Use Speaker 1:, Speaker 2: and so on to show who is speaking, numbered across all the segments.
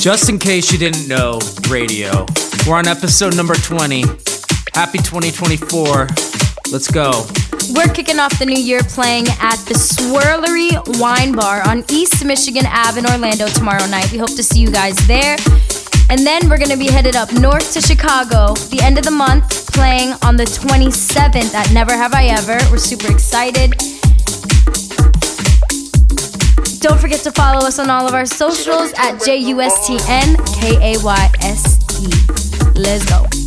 Speaker 1: Just in case you didn't know, radio. We're on episode number 20. Happy 2024. Let's go.
Speaker 2: We're kicking off the new year playing at the Swirlery Wine Bar on East Michigan Ave in Orlando tomorrow night. We hope to see you guys there. And then we're going to be headed up north to Chicago the end of the month, playing on the 27th at Never Have I Ever. We're super excited. Don't forget to follow us on all of our socials at
Speaker 3: J U S T N K A Y S E. Let's go.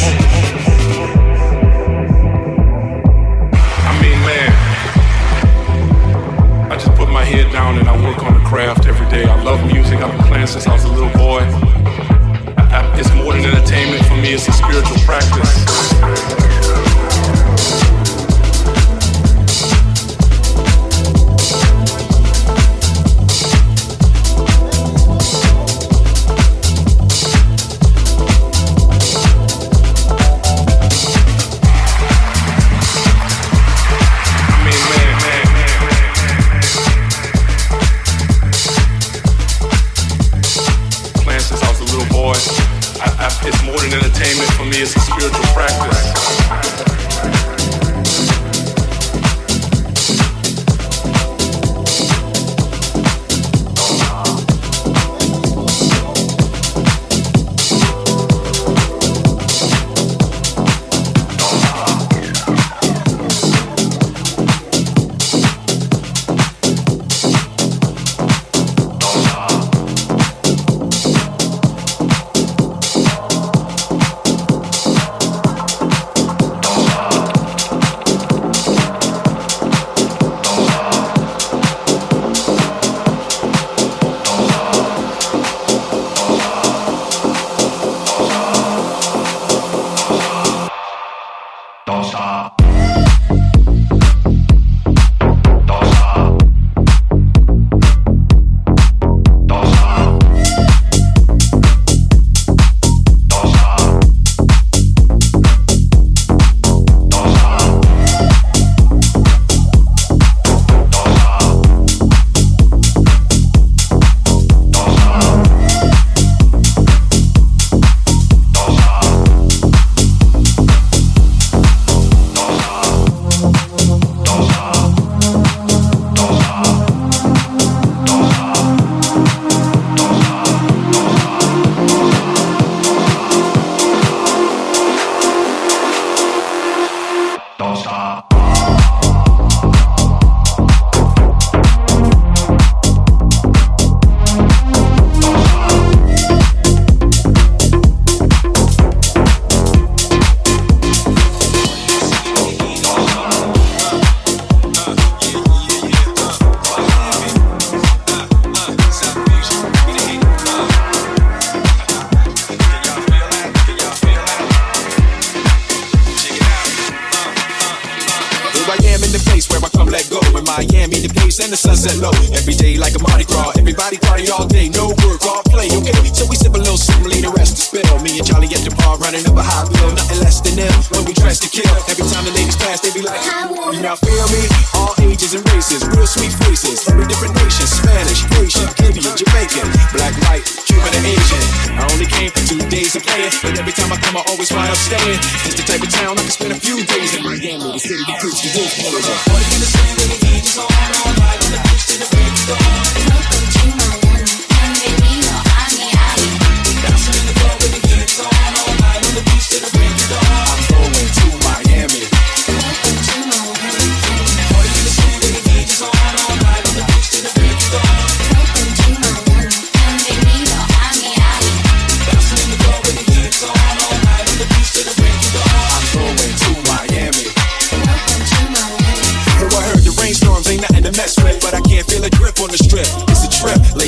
Speaker 3: It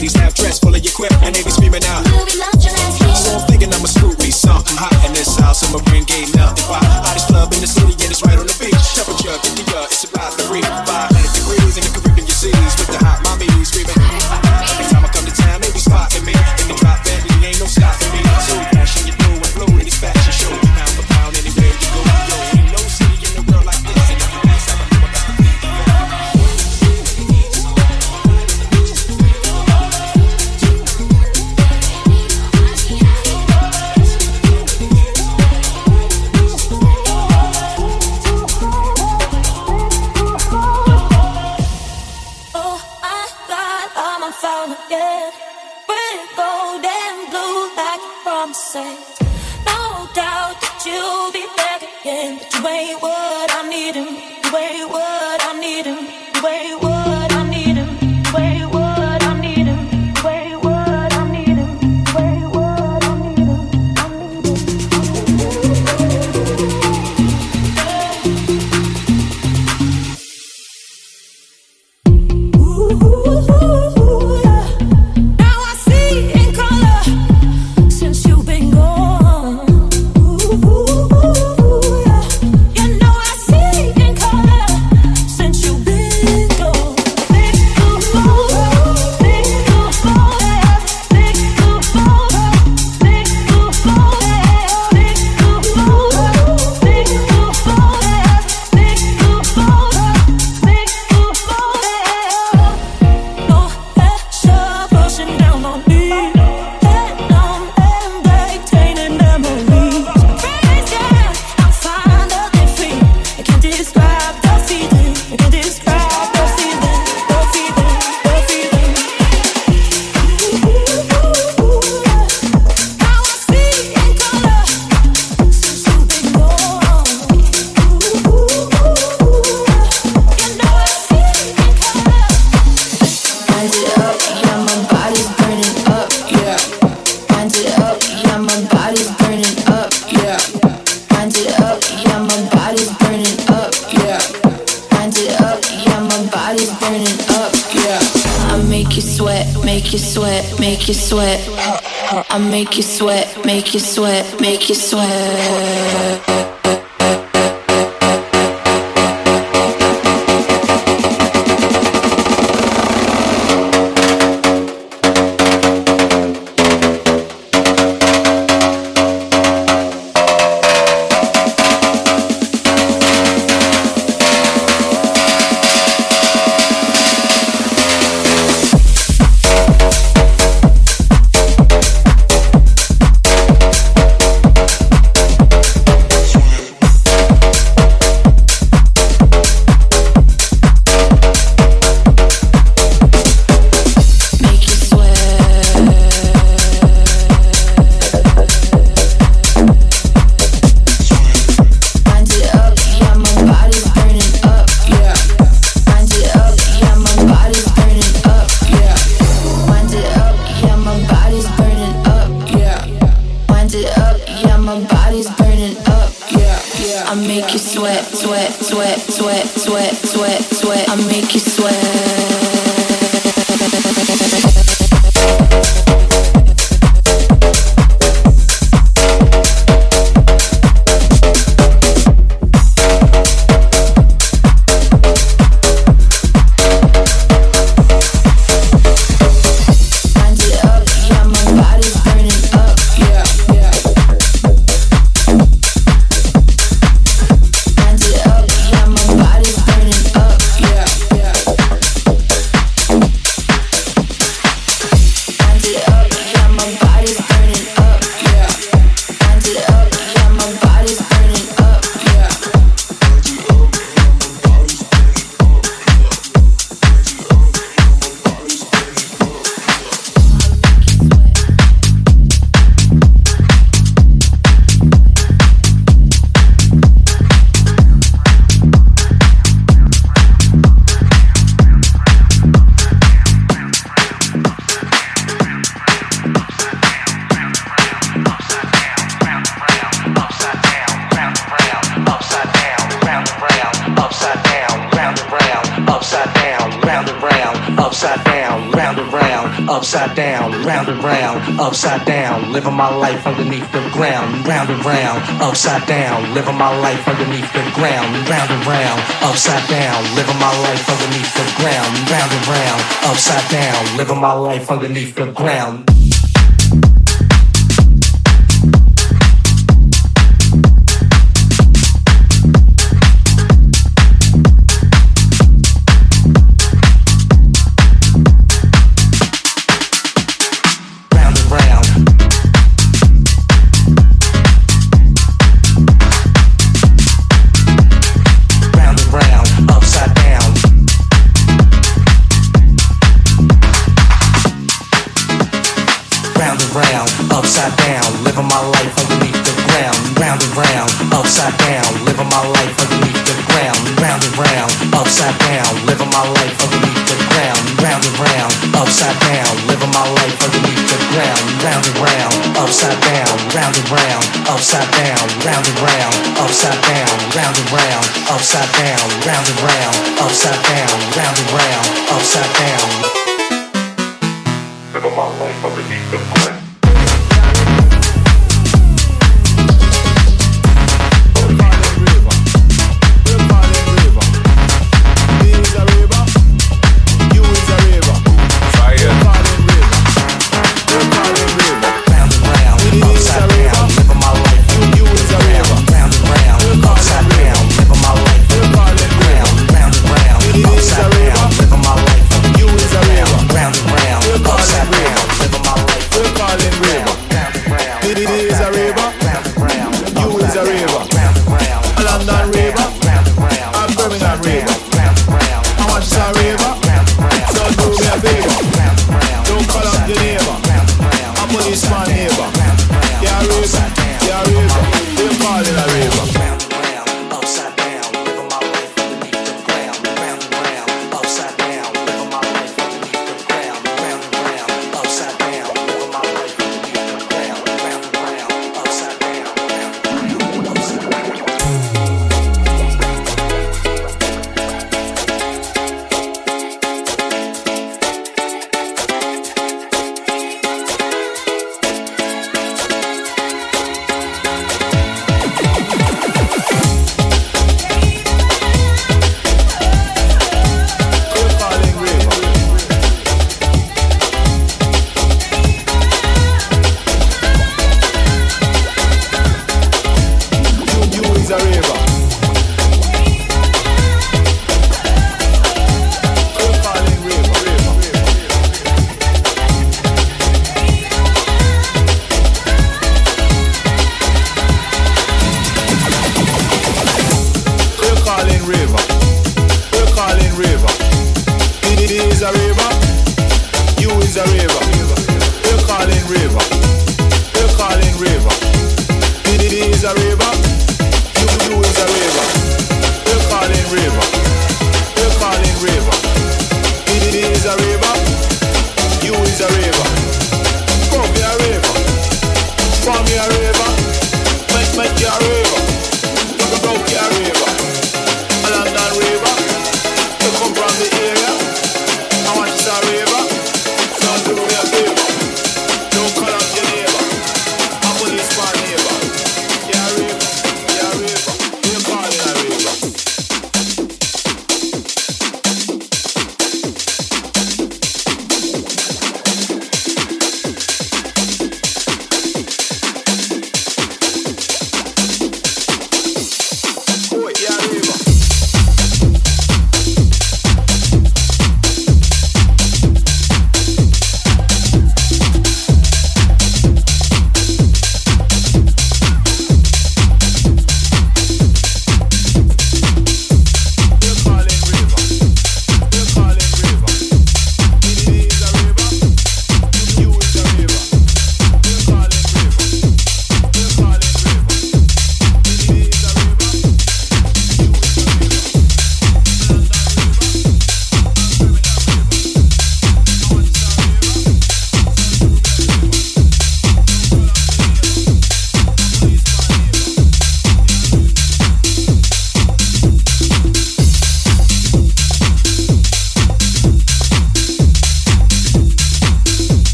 Speaker 3: ladies half dressed, fully equipped, and they be screaming out. So I'm thinking I'ma screw me something hot in this house. I'ma bring gay
Speaker 4: make you sweat, make you sweat.
Speaker 5: I make
Speaker 6: you sweat, sweat, sweat, sweat, sweat, sweat, sweat. I
Speaker 5: make you sweat. Upside down, living my life underneath the ground, round and round, upside down, living my life underneath the ground, round and round, upside down, living my life underneath the ground.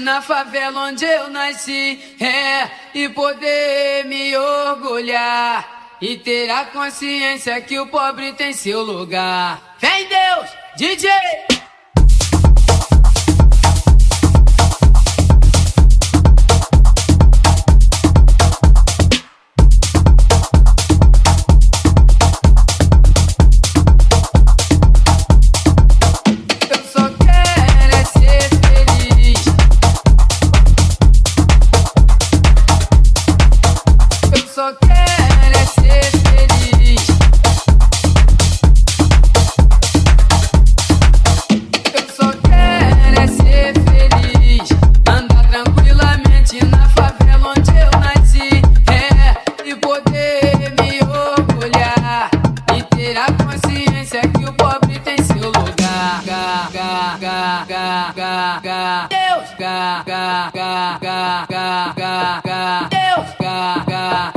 Speaker 7: Na favela onde eu nasci, é, e poder me orgulhar. E ter a consciência que o pobre tem seu lugar. Vem Deus, DJ!
Speaker 8: ga Deus ga ga ga ga ga Deus ga ga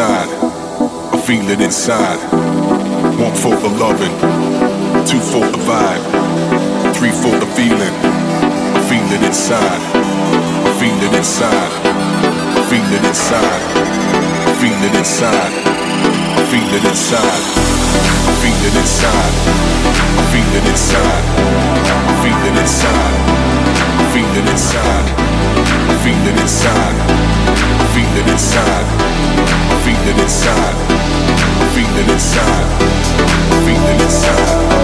Speaker 8: inside. I feel it inside. One for the loving, two for the vibe, three for the feeling. I feel it inside. I feel it inside. I feel it inside. I feel it inside. I feel it inside. I feel it inside. I feel it inside. I feel it inside. I feel it inside. I feel it inside. I feel it inside. I feel it inside. I feel it inside. I feel it inside.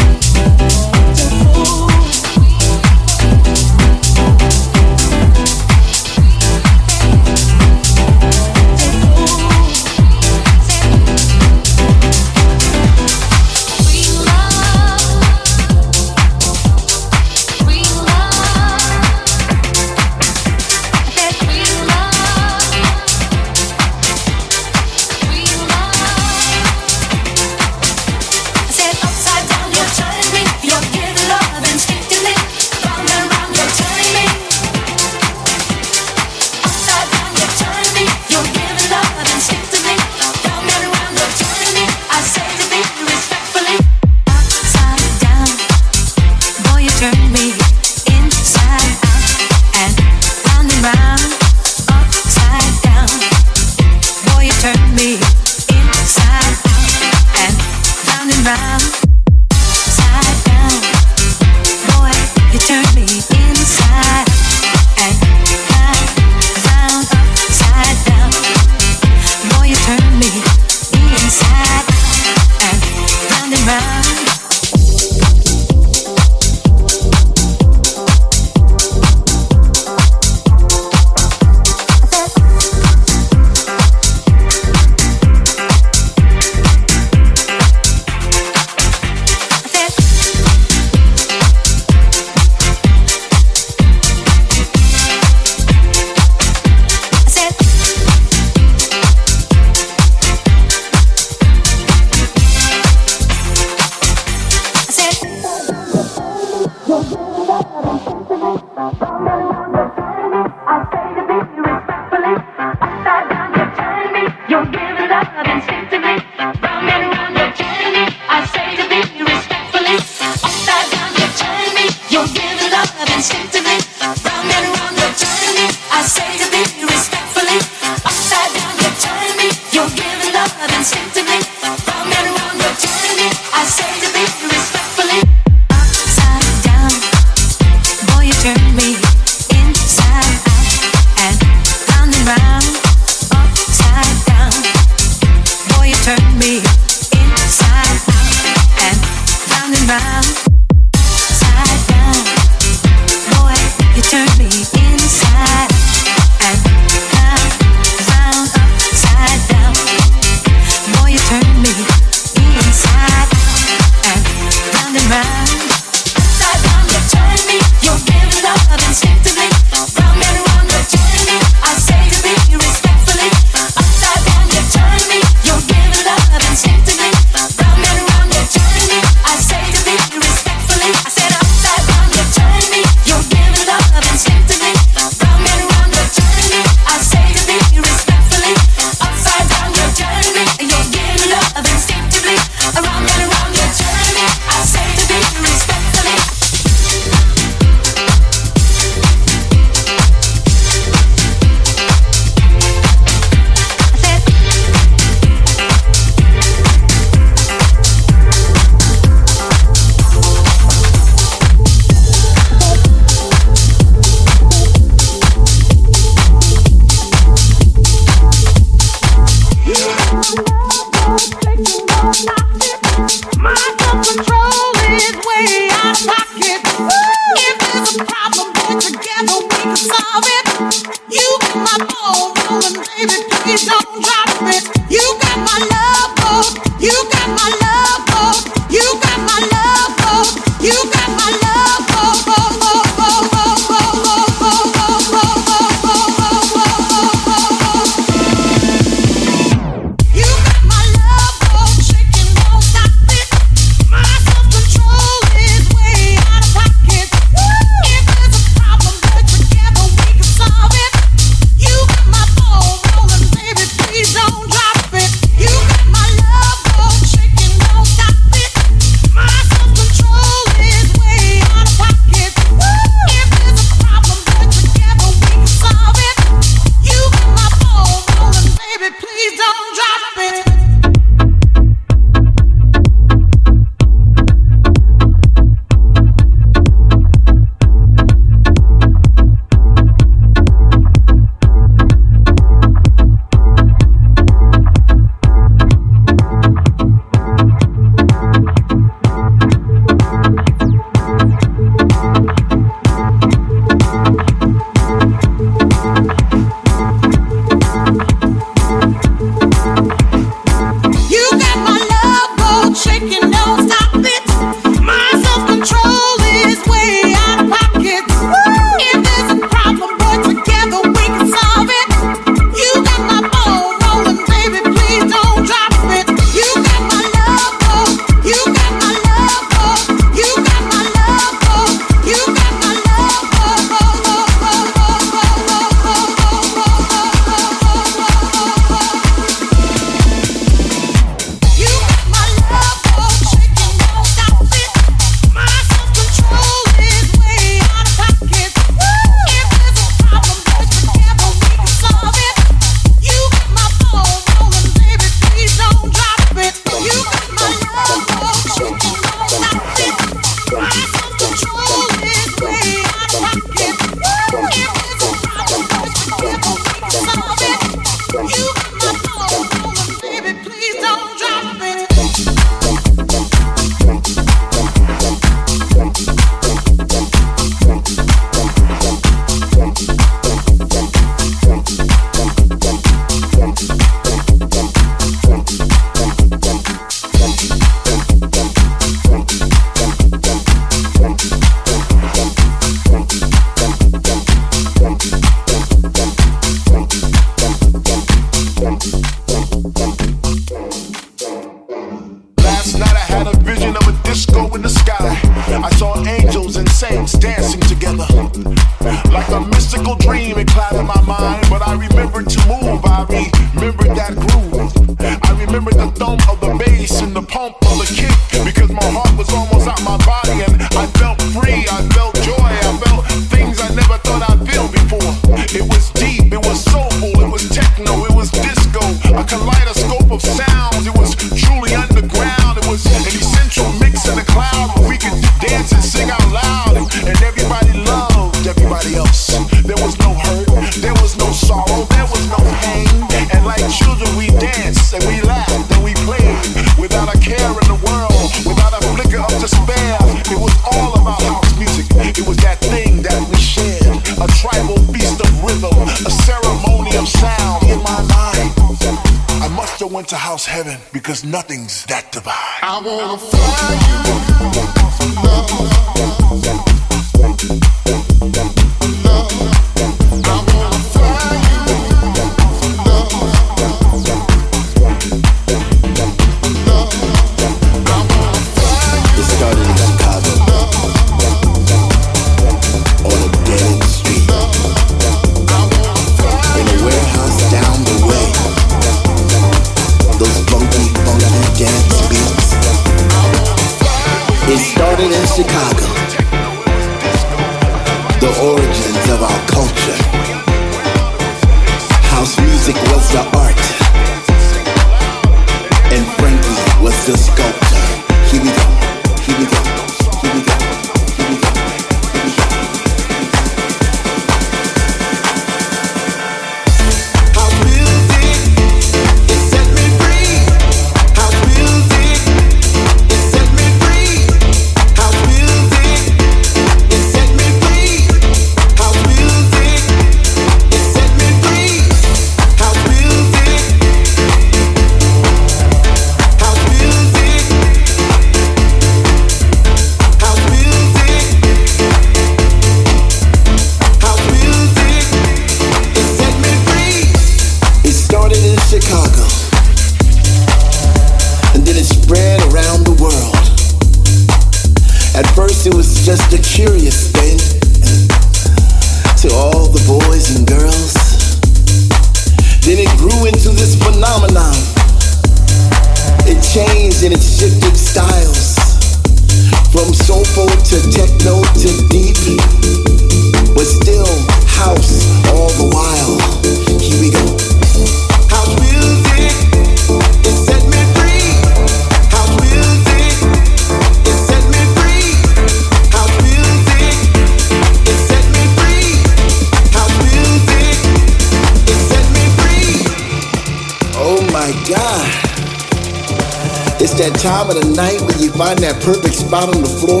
Speaker 3: That
Speaker 9: time of the night when you find that perfect spot on the floor.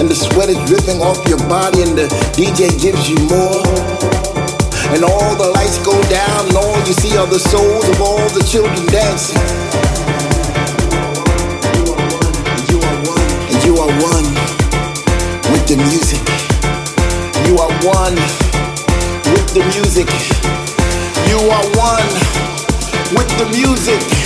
Speaker 9: And the sweat is dripping off your body and the DJ gives you more. And all the lights go down and all you see are the souls of all the children dancing. You are one. And you are one with the music. You are one with the music. You are one with the music.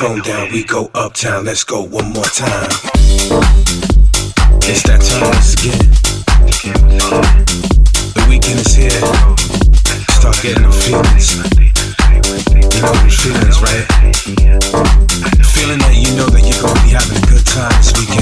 Speaker 10: phone down, we go uptown. Let's go one more time. It's that time once again. The weekend is here. Start getting the feelings. You know the feelings, right? Feeling that you know that you're gonna be having a good time this weekend.